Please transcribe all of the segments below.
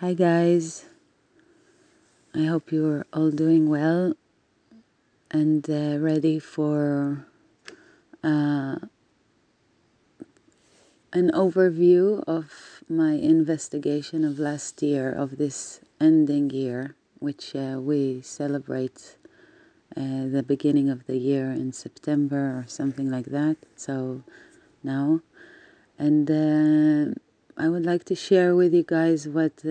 Hi, guys. I hope you're all doing well and uh, ready for uh, an overview of my investigation of last year, of this ending year, which uh, we celebrate uh, the beginning of the year in September or something like that. So now, and uh, I would like to share with you guys what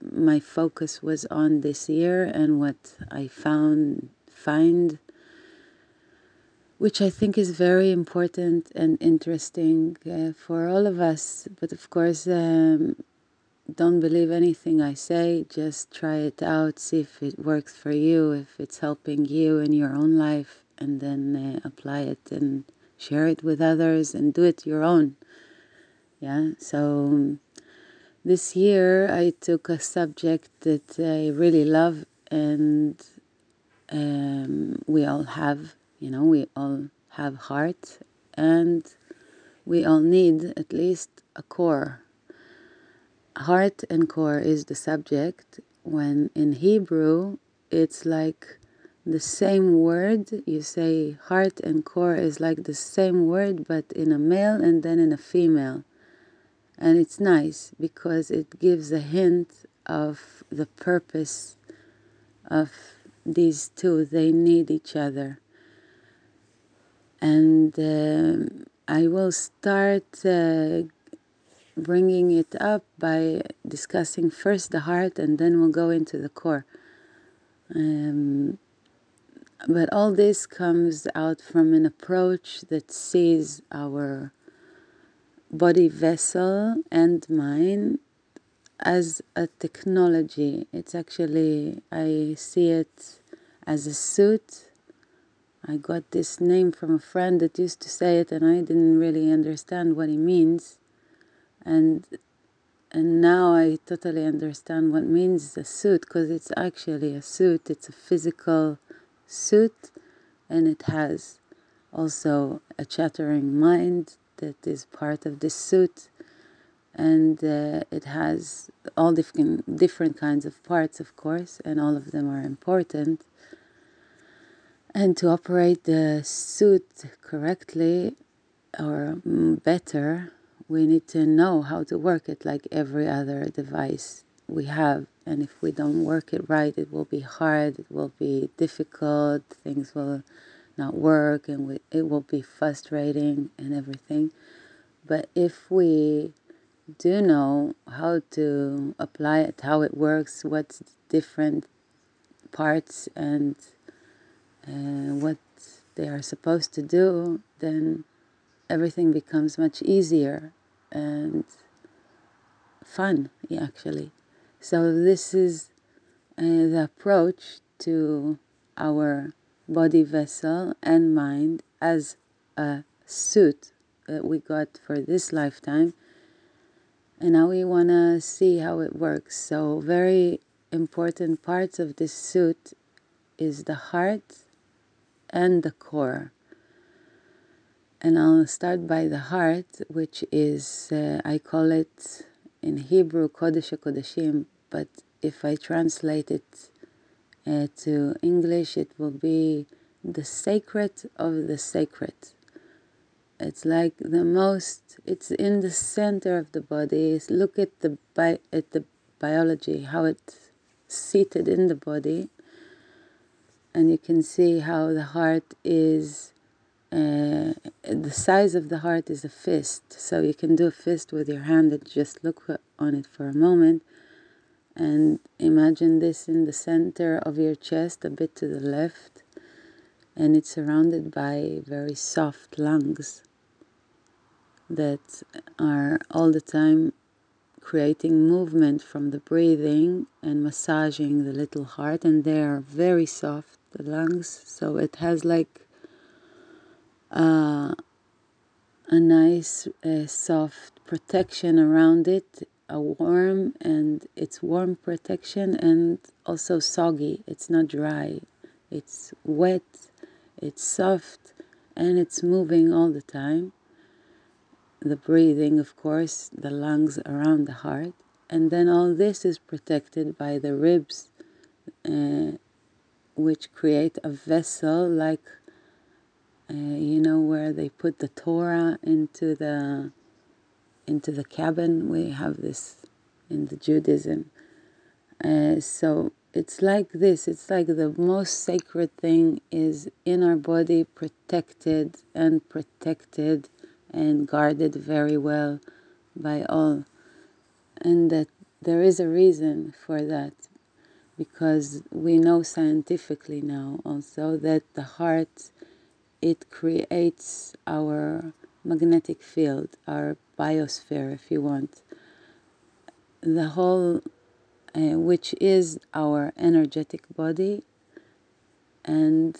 my focus was on this year and what I found find which I think is very important and interesting uh, for all of us. But of course, um, don't believe anything I say, just try it out, see if it works for you, if it's helping you in your own life, and then uh, apply it and share it with others and do it your own. Yeah, so um, this year I took a subject that I really love, and um, we all have, you know, we all have heart, and we all need at least a core. Heart and core is the subject, when in Hebrew it's like the same word. You say heart and core is like the same word, but in a male and then in a female and it's nice because it gives a hint of the purpose of these two. They need each other. And uh, I will start uh, bringing it up by discussing first the heart and then we'll go into the core. Um, but all this comes out from an approach that sees our body vessel and mind as a technology. It's actually, I see it as a suit. I got this name from a friend that used to say it, and I didn't really understand what it means. And and now I totally understand what means a suit because it's actually a suit. It's a physical suit, and it has also a chattering mind that is part of this suit. And uh, it has all different different kinds of parts of course and all of them are important. And to operate the suit correctly or better we need to know how to work it like every other device we have. And if we don't work it right it will be hard it will be difficult things will not work and we, it will be frustrating and everything. But if we do know how to apply it, how it works, what's different parts and uh, what they are supposed to do, then everything becomes much easier and fun, actually. So, this is uh, the approach to our body vessel and mind as a suit that we got for this lifetime. And now we want to see how it works. So, very important parts of this suit is the heart and the core. And I'll start by the heart, which is, uh, I call it in Hebrew Kodesh Kodeshim, but if I translate it uh, to English, it will be the sacred of the sacred. It's like the most. It's in the center of the body. Look at the bi- at the biology, how it's seated in the body, and you can see how the heart is. Uh, the size of the heart is a fist, so you can do a fist with your hand and just look on it for a moment and imagine this in the center of your chest, a bit to the left, and it's surrounded by very soft lungs that are all the time creating movement from the breathing and massaging the little heart, and they are very soft, the lungs, so it has like uh, a nice uh, soft protection around it a warm and it's warm protection and also soggy. It's not dry. It's wet. It's soft and it's moving all the time. The breathing, of course, the lungs around the heart. and then all this is protected by the ribs, uh, which create a vessel like, uh, you know, where they put the Torah into the into the cabin. We have this in the Judaism. Uh, so it's like this it's like the most sacred thing is in our body protected and protected and guarded very well by all and that there is a reason for that because we know scientifically now also that the heart it creates our magnetic field our biosphere if you want the whole uh, which is our energetic body. And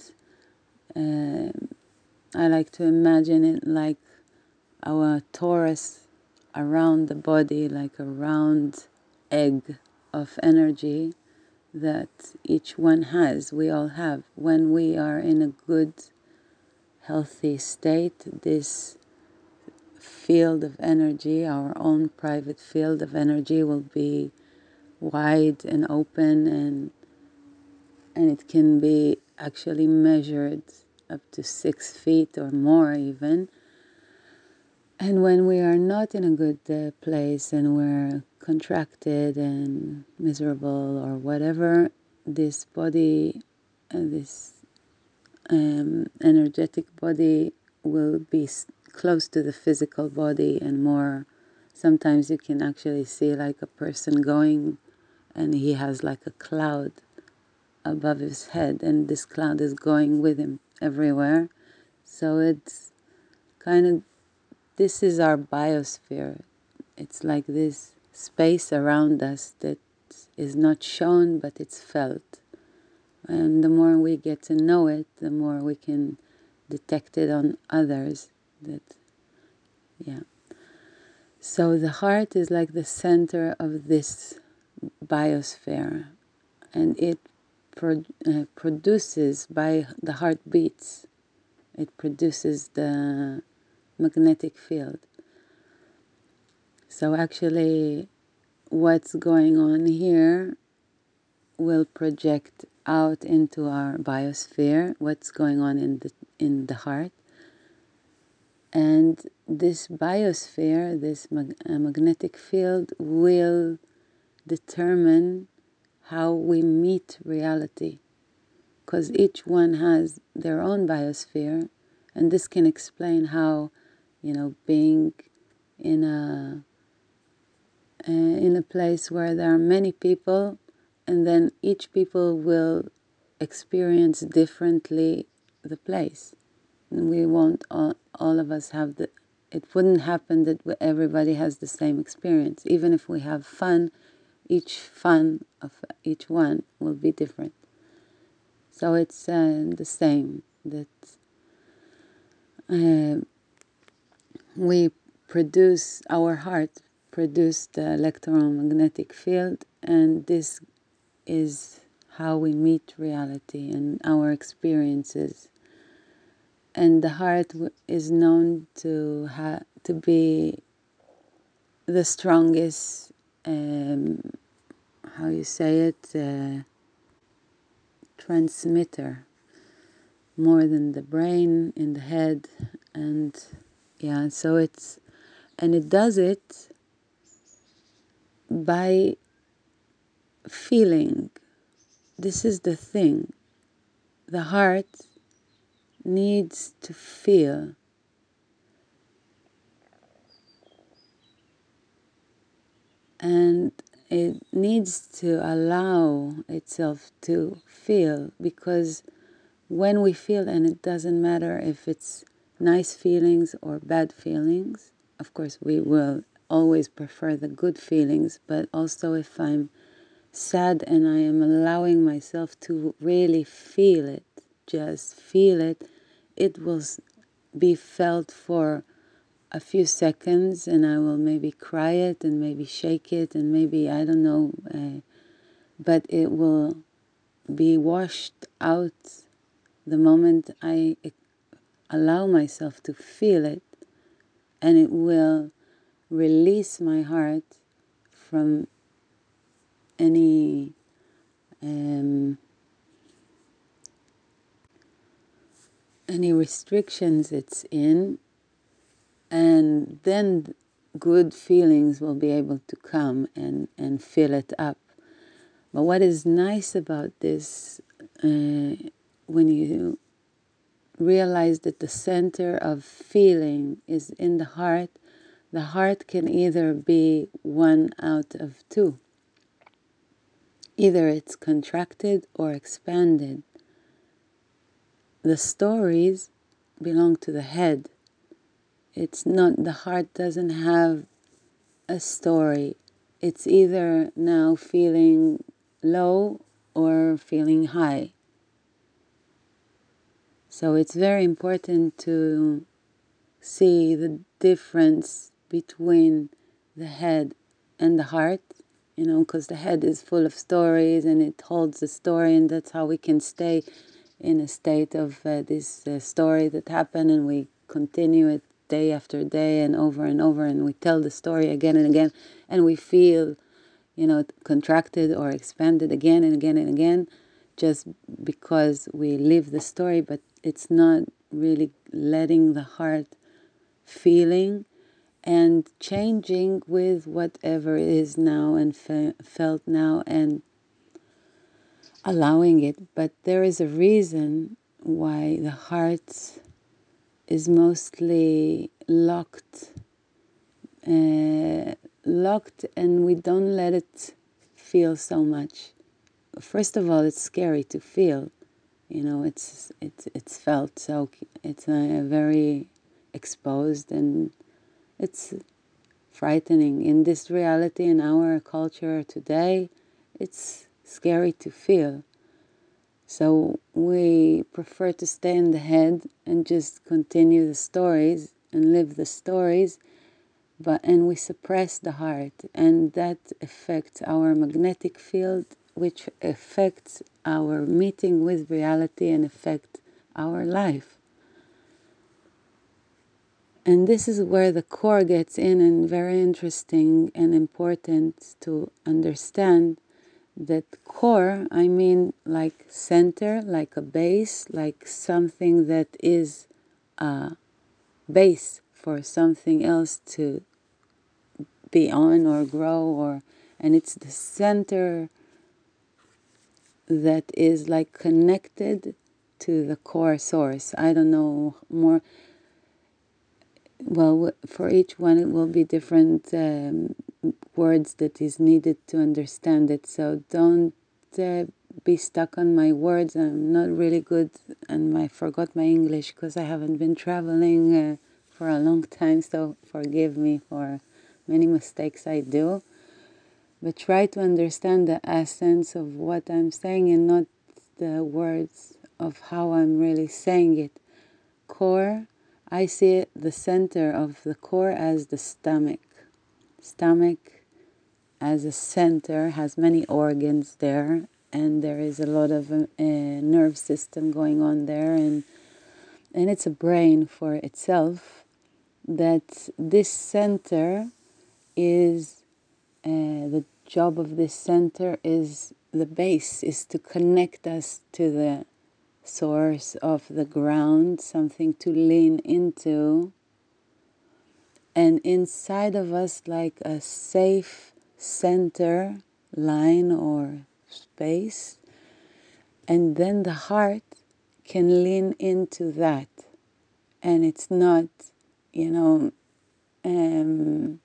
uh, I like to imagine it like our torus around the body, like a round egg of energy that each one has, we all have. When we are in a good, healthy state, this field of energy, our own private field of energy, will be wide and open and and it can be actually measured up to six feet or more even. And when we are not in a good uh, place and we're contracted and miserable or whatever this body uh, this um, energetic body will be close to the physical body and more sometimes you can actually see like a person going and he has like a cloud above his head, and this cloud is going with him everywhere. So it's kind of this is our biosphere. It's like this space around us that is not shown but it's felt. And the more we get to know it, the more we can detect it on others. That, yeah. So the heart is like the center of this biosphere and it pro- uh, produces by the heartbeats it produces the magnetic field so actually what's going on here will project out into our biosphere what's going on in the in the heart and this biosphere this mag- uh, magnetic field will determine how we meet reality. Because each one has their own biosphere, and this can explain how, you know, being in a uh, in a place where there are many people, and then each people will experience differently the place. And we won't all, all of us have the. It wouldn't happen that everybody has the same experience, even if we have fun each fun of each one will be different. So it's uh, the same that uh, we produce our heart produce the electromagnetic field and this is how we meet reality and our experiences and the heart is known to ha- to be the strongest um, how you say it, uh, transmitter more than the brain in the head. And yeah, so it's, and it does it by feeling. This is the thing. The heart needs to feel and it needs to allow itself to feel because when we feel, and it doesn't matter if it's nice feelings or bad feelings, of course, we will always prefer the good feelings, but also if I'm sad and I am allowing myself to really feel it, just feel it, it will be felt for a few seconds and I will maybe cry it and maybe shake it and maybe, I don't know, uh, but it will be washed out the moment I allow myself to feel it and it will release my heart from any um, any restrictions it's in, and then good feelings will be able to come and, and fill it up. But what is nice about this, uh, when you realize that the center of feeling is in the heart, the heart can either be one out of two. Either it's contracted or expanded. The stories belong to the head. It's not, the heart doesn't have a story. It's either now feeling low or feeling high. So it's very important to see the difference between the head and the heart, you know, because the head is full of stories and it holds the story, and that's how we can stay in a state of uh, this uh, story that happened, and we continue it day after day and over and over, and we tell the story again and again, and we feel, you know, contracted or expanded again and again and again, just because we live the story, but it's not really letting the heart feeling and changing with whatever is now and fe- felt now and allowing it. But there is a reason why the heart is mostly locked, uh, locked, and we don't let it feel so much. First of all, it's scary to feel. You know, it's it's it's felt so. It's a very exposed and it's frightening. In this reality, in our culture today, it's scary to feel. So we prefer to stay in the head and just continue the stories and live the stories, but and we suppress the heart, and that affects our magnetic field, which affects our meeting with reality and affect our life. And this is where the core gets in, and very interesting and important to understand that core, I mean like center, like a base, like something that is a base for something else to be on or grow or and it's the center that is like connected to the core source. I don't know more well, for each one, it will be different um, words that is needed to understand it. So don't uh, be stuck on my words. I'm not really good, and I forgot my English because I haven't been traveling uh, for a long time. So forgive me for many mistakes I do. But try to understand the essence of what I'm saying and not the words of how I'm really saying it. Core I see it, the center of the core as the stomach. Stomach as a center has many organs there, and there is a lot of a, uh, nerve system going on there, and and it's a brain for itself. That this center is uh, the job of this center is the base is to connect us to the source of the ground, something to lean into. And inside of us, like a safe center line or space. And then the heart can lean into that. And it's not, you know, um,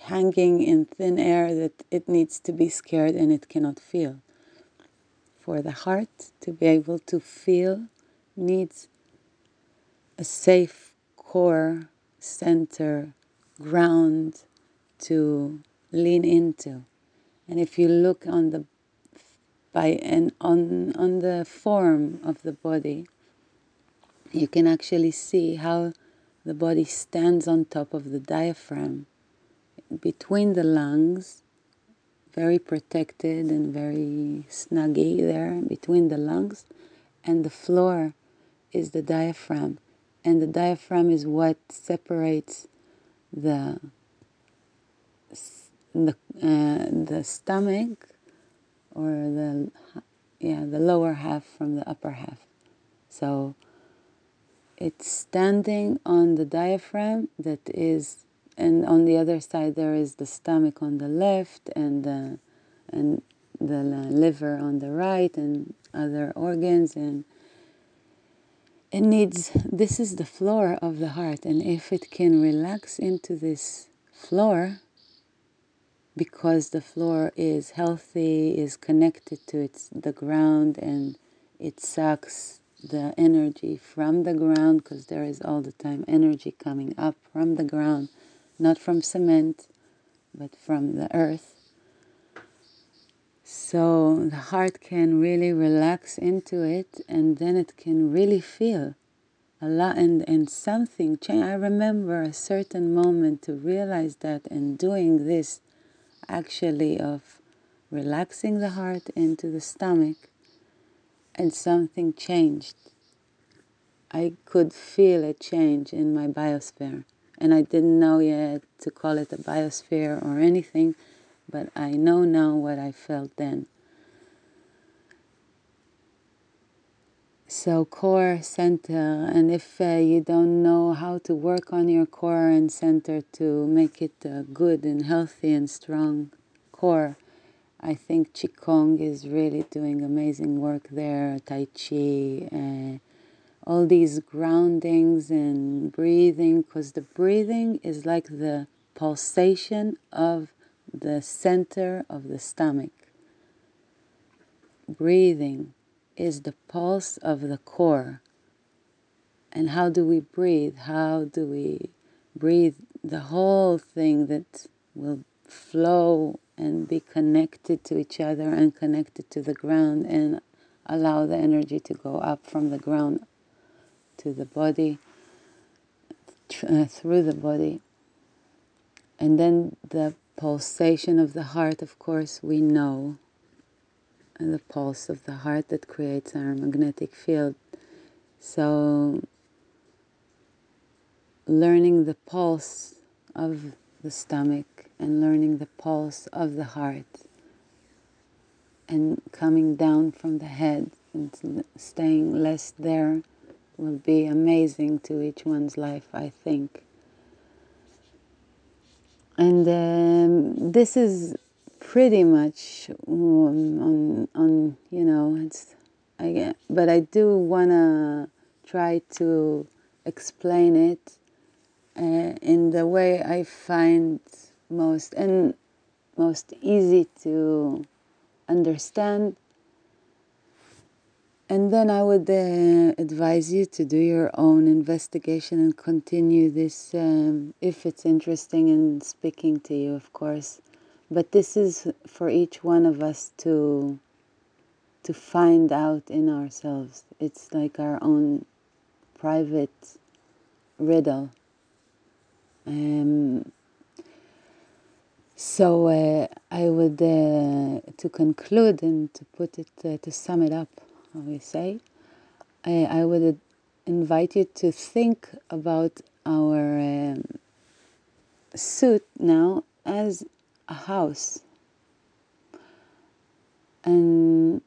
hanging in thin air that it needs to be scared and it cannot feel for the heart to be able to feel needs a safe core, center, ground to lean into. And if you look on the by and on on the form of the body, you can actually see how the body stands on top of the diaphragm between the lungs very protected and very snuggy there between the lungs, and the floor is the diaphragm, and the diaphragm is what separates the the uh, the stomach or the yeah the lower half from the upper half. So it's standing on the diaphragm that is and on the other side there is the stomach on the left and the, and the liver on the right and other organs and it needs this is the floor of the heart and if it can relax into this floor because the floor is healthy is connected to its the ground and it sucks the energy from the ground because there is all the time energy coming up from the ground not from cement but from the earth so the heart can really relax into it and then it can really feel a lot and, and something change. I remember a certain moment to realize that and doing this actually of relaxing the heart into the stomach and something changed. I could feel a change in my biosphere. And I didn't know yet to call it a biosphere or anything, but I know now what I felt then. So, core, center, and if uh, you don't know how to work on your core and center to make it a good and healthy and strong core, I think Qigong is really doing amazing work there. Tai Chi, uh, all these groundings and breathing, because the breathing is like the pulsation of the center of the stomach. Breathing is the pulse of the core. And how do we breathe? How do we breathe the whole thing that will flow and be connected to each other and connected to the ground and allow the energy to go up from the ground to the body, through the body. And then the pulsation of the heart, of course, we know, the pulse of the heart that creates our magnetic field. So, learning the pulse of the stomach and learning the pulse of the heart and coming down from the head and staying less there will be amazing to each one's life, I think. And um, this is pretty much on, on, on, you know, it's, I get, but I do want to try to explain it uh, in the way I find most and most easy to understand. And then I would uh, advise you to do your own investigation and continue this um, if it's interesting and speaking to you, of course. But this is for each one of us to to find out in ourselves. It's like our own private riddle. Um, so uh, I would, uh, to conclude and to put it, uh, to sum it up, how we say, I, I would invite you to think about our um, suit now as a house. And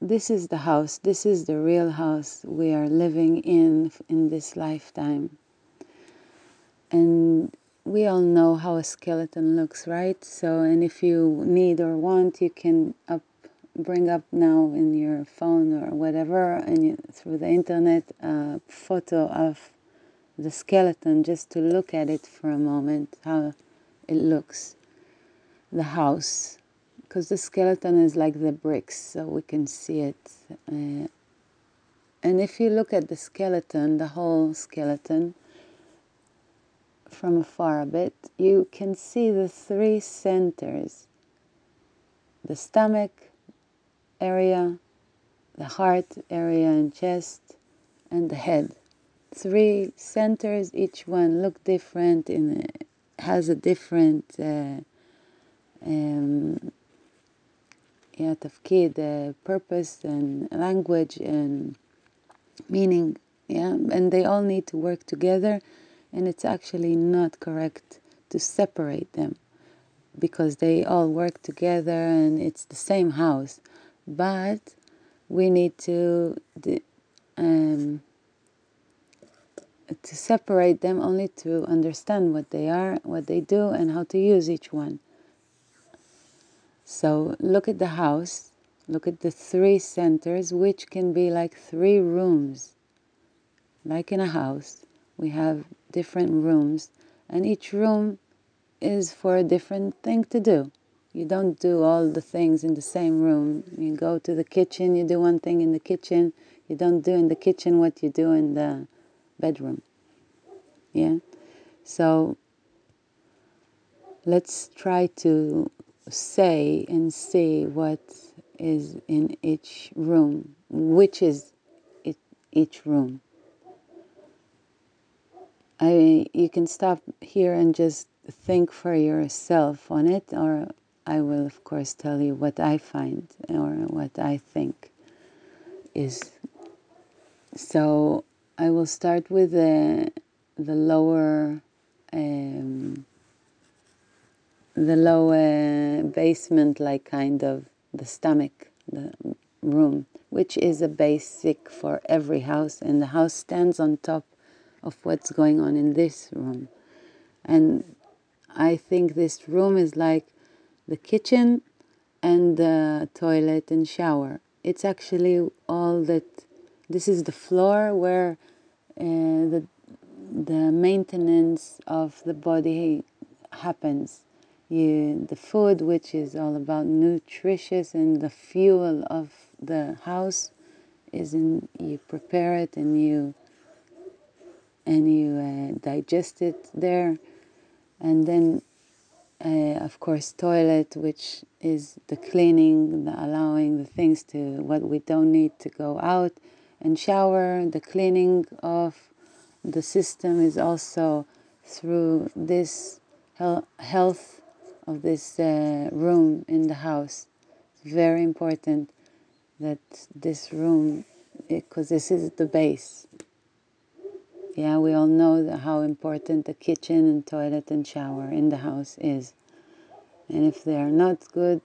this is the house, this is the real house we are living in in this lifetime. And we all know how a skeleton looks, right? So, and if you need or want, you can up, bring up now in your phone or whatever, and you, through the internet, a photo of the skeleton just to look at it for a moment, how it looks, the house, because the skeleton is like the bricks, so we can see it. Uh, and if you look at the skeleton, the whole skeleton, from afar a bit, you can see the three centers the stomach area, the heart area and chest, and the head. Three centers, each one look different and has a different uh, um, yeah, tafkid, uh, purpose and language and meaning. Yeah, and they all need to work together and it's actually not correct to separate them. because they all work together and it's the same house. But we need to um, to separate them only to understand what they are, what they do, and how to use each one. So look at the house, look at the three centers, which can be like three rooms. Like in a house, we have different rooms, and each room is for a different thing to do. You don't do all the things in the same room. You go to the kitchen, you do one thing in the kitchen. You don't do in the kitchen what you do in the bedroom. Yeah? So let's try to say and see what is in each room, which is it, each room. I, you can stop here and just think for yourself on it, or I will, of course, tell you what I find or what I think is. So I will start with the the lower um, the lower basement like kind of the stomach the room which is a basic for every house and the house stands on top of what's going on in this room and i think this room is like the kitchen and the toilet and shower it's actually all that this is the floor where uh, the the maintenance of the body happens. You, the food, which is all about nutritious, and the fuel of the house, is in you prepare it and you and you uh, digest it there, and then uh, of course toilet, which is the cleaning, the allowing the things to what we don't need to go out, and shower, the cleaning of the system is also through this health of this uh, room in the house. It's very important that this room, because this is the base. Yeah, we all know how important the kitchen and toilet and shower in the house is. And if they are not good,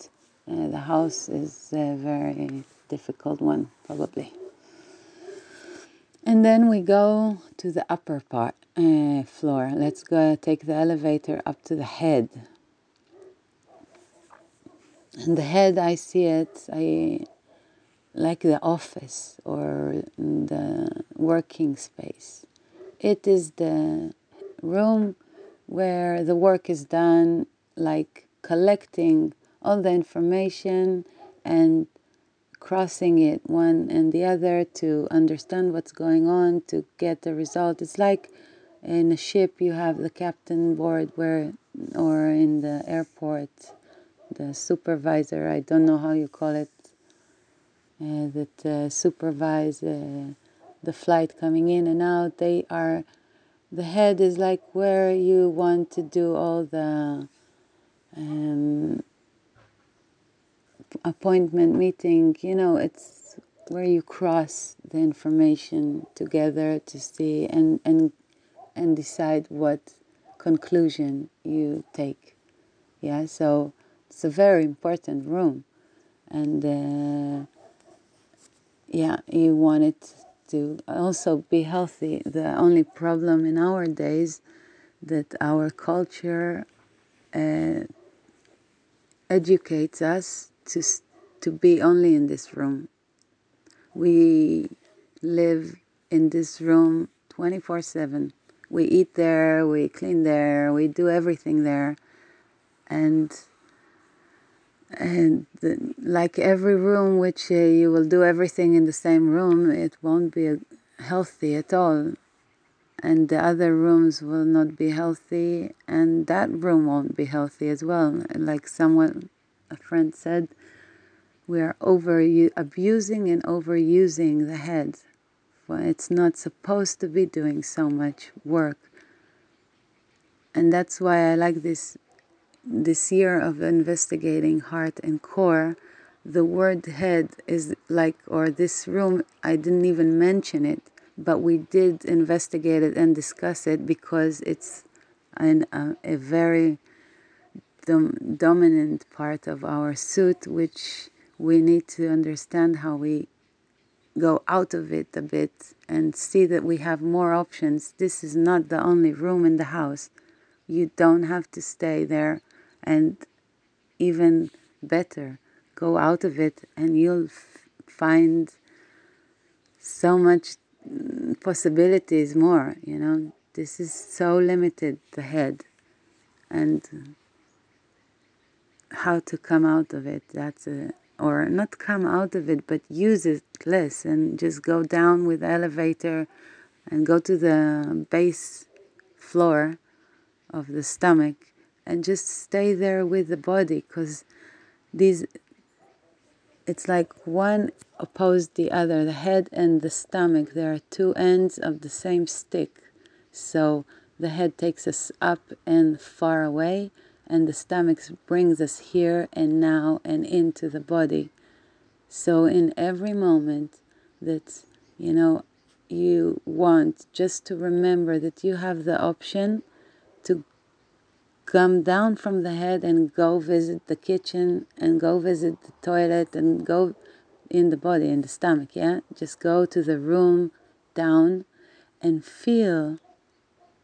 uh, the house is a very difficult one, probably. And then we go to the upper part uh, floor. Let's go take the elevator up to the head. And the head, I see it, I like the office or the working space. It is the room where the work is done, like collecting all the information and crossing it one and the other to understand what's going on to get the result. It's like in a ship you have the captain board where or in the airport the supervisor i don't know how you call it uh, that uh, supervise uh, the flight coming in and out they are the head is like where you want to do all the um, appointment meeting, you know, it's where you cross the information together to see and and and decide what conclusion you take. Yeah, so it's a very important room, and uh, yeah, you want it to also be healthy. The only problem in our days that our culture uh, educates us to, to be only in this room. We live in this room 24 7. We eat there, we clean there, we do everything there. And and the, like every room which uh, you will do everything in the same room it won't be healthy at all and the other rooms will not be healthy and that room won't be healthy as well like someone a friend said we are over abusing and overusing the head. Well, it's not supposed to be doing so much work. And that's why I like this this year of investigating heart and core. The word head is like, or this room, I didn't even mention it, but we did investigate it and discuss it because it's an, uh, a very dom- dominant part of our suit, which we need to understand how we go out of it a bit and see that we have more options. This is not the only room in the house. You don't have to stay there, and even better, go out of it, and you'll find so much mm, possibilities more. You know, this is so limited, the head, and how to come out of it. That's a or not come out of it, but use it less and just go down with elevator and go to the base floor of the stomach and just stay there with the body because these it's like one opposed the other the head and the stomach there are two ends of the same stick so the head takes us up and far away and the stomach brings us here and now and into the body. So, in every moment that you know you want, just to remember that you have the option come down from the head and go visit the kitchen and go visit the toilet and go in the body, in the stomach, yeah? Just go to the room down and feel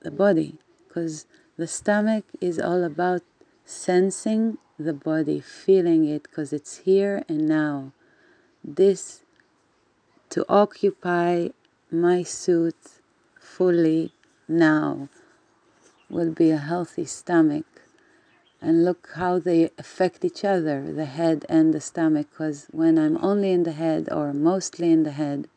the body because the stomach is all about sensing the body, feeling it because it's here and now. This to occupy my suit fully now will be a healthy stomach. And look how they affect each other, the head and the stomach. Because when I'm only in the head or mostly in the head,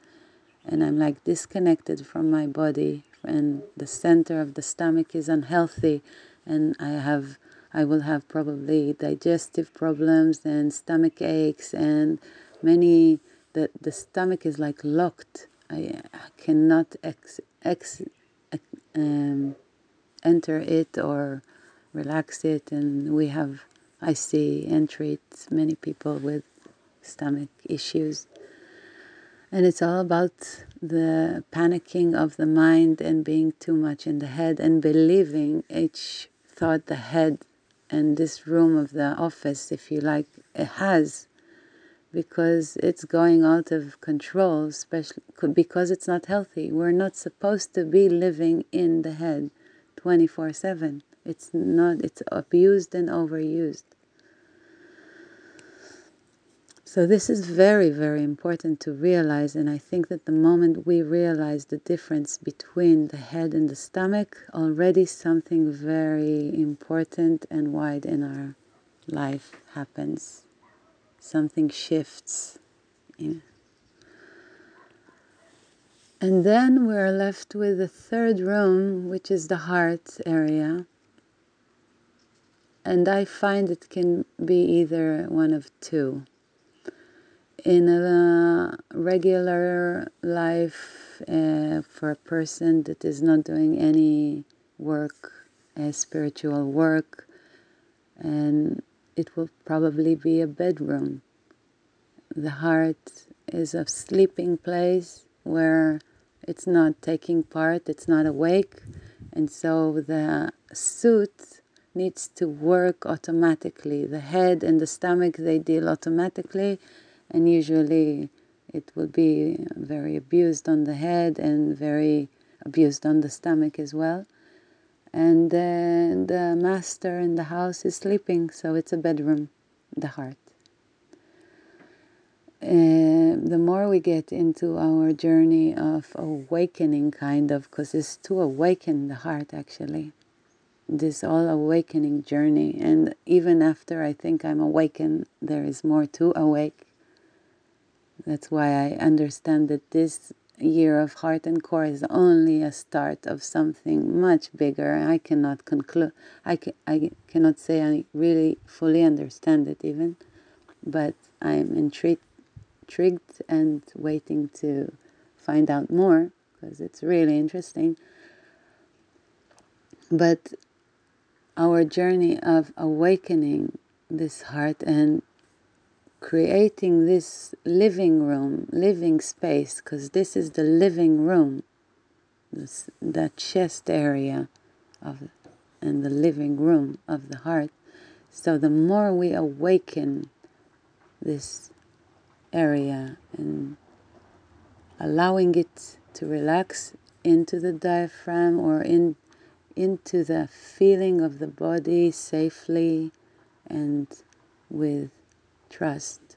and I'm like disconnected from my body, and the center of the stomach is unhealthy, and I have I will have probably digestive problems and stomach aches and many. The, the stomach is like locked. I, I cannot ex, ex, um, enter it or relax it. And we have, I see and treat many people with stomach issues. And it's all about the panicking of the mind and being too much in the head and believing each thought the head and this room of the office, if you like, it has because it's going out of control, especially because it's not healthy. We're not supposed to be living in the head 24 7. It's not, it's abused and overused. So, this is very, very important to realize. And I think that the moment we realize the difference between the head and the stomach, already something very important and wide in our life happens. Something shifts. And then we're left with the third room, which is the heart area. And I find it can be either one of two in a regular life uh, for a person that is not doing any work, uh, spiritual work, and it will probably be a bedroom. The heart is a sleeping place where it's not taking part, it's not awake, and so the suit needs to work automatically. The head and the stomach they deal automatically and usually it will be very abused on the head and very abused on the stomach as well. And uh, the master in the house is sleeping, so it's a bedroom, the heart. The more we get into our journey of awakening, kind of, because it's to awaken the heart actually, this all awakening journey. And even after I think I'm awakened, there is more to awake that's why I understand that this year of heart and core is only a start of something much bigger. I cannot conclude, I, ca- I cannot say I really fully understand it even, but I'm intrigued, intrigued and waiting to find out more because it's really interesting. But our journey of awakening this heart and creating this living room, living space, because this is the living room, this, the chest area of and the living room of the heart. So the more we awaken this area and allowing it to relax into the diaphragm or in into the feeling of the body safely and with trust.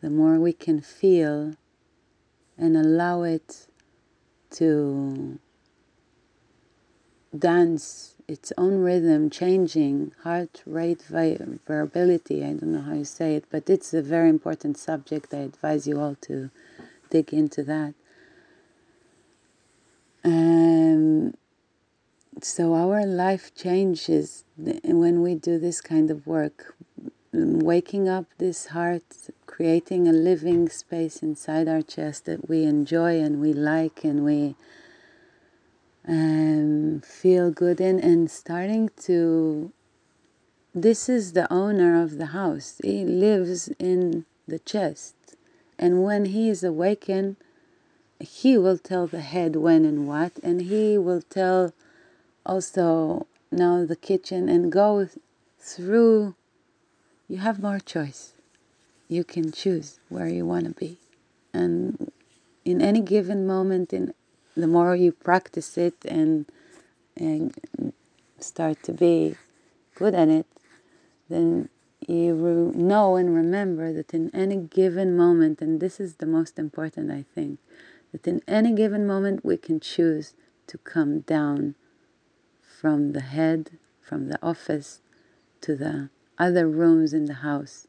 The more we can feel and allow it to dance its own rhythm, changing heart rate variability. I don't know how you say it, but it's a very important subject. I advise you all to dig into that. Um, so our life changes when we do this kind of work waking up this heart creating a living space inside our chest that we enjoy and we like and we um, feel good in and starting to this is the owner of the house. He lives in the chest. And when he is awakened he will tell the head when and what and he will tell also now the kitchen and go through. You have more choice. You can choose where you want to be. And in any given moment in the more you practice it and and start to be good at it then you know and remember that in any given moment and this is the most important i think that in any given moment we can choose to come down from the head, from the office, to the other rooms in the house.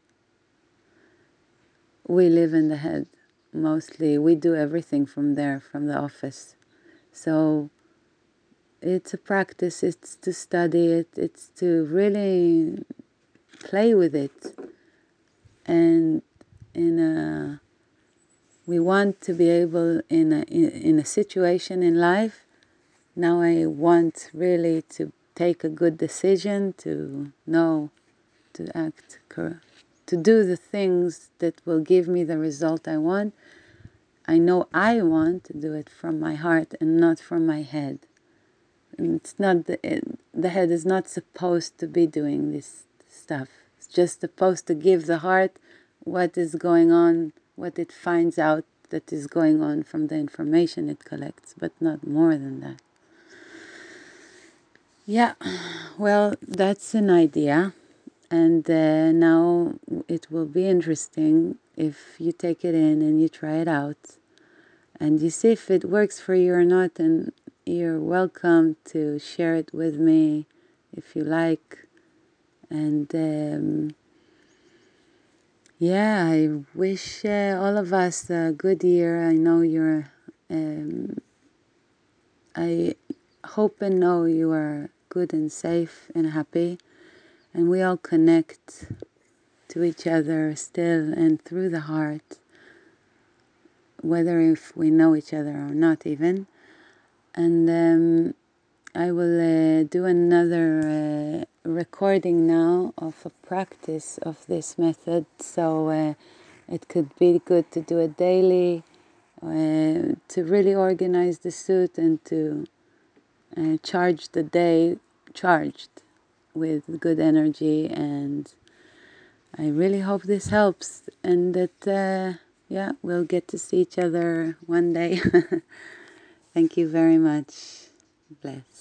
We live in the head mostly. We do everything from there, from the office. So it's a practice, it's to study it, it's to really play with it. And in a, we want to be able in a, in in a situation in life now I want really to take a good decision, to know, to act, to do the things that will give me the result I want. I know I want to do it from my heart and not from my head. And it's not the, it, the head is not supposed to be doing this stuff. It's just supposed to give the heart what is going on, what it finds out that is going on from the information it collects, but not more than that. Yeah, well, that's an idea. And uh, now it will be interesting if you take it in and you try it out and you see if it works for you or not. And you're welcome to share it with me if you like. And um, yeah, I wish uh, all of us a good year. I know you're. Um, I hope and know you are good and safe and happy, and we all connect to each other still and through the heart, whether if we know each other or not, even. And um, I will uh, do another uh, recording now of a practice of this method, so uh, it could be good to do it daily. Uh, to really organize the suit and to uh, charge the day charged with good energy and I really hope this helps and that uh, yeah we'll get to see each other one day. Thank you very much. Bless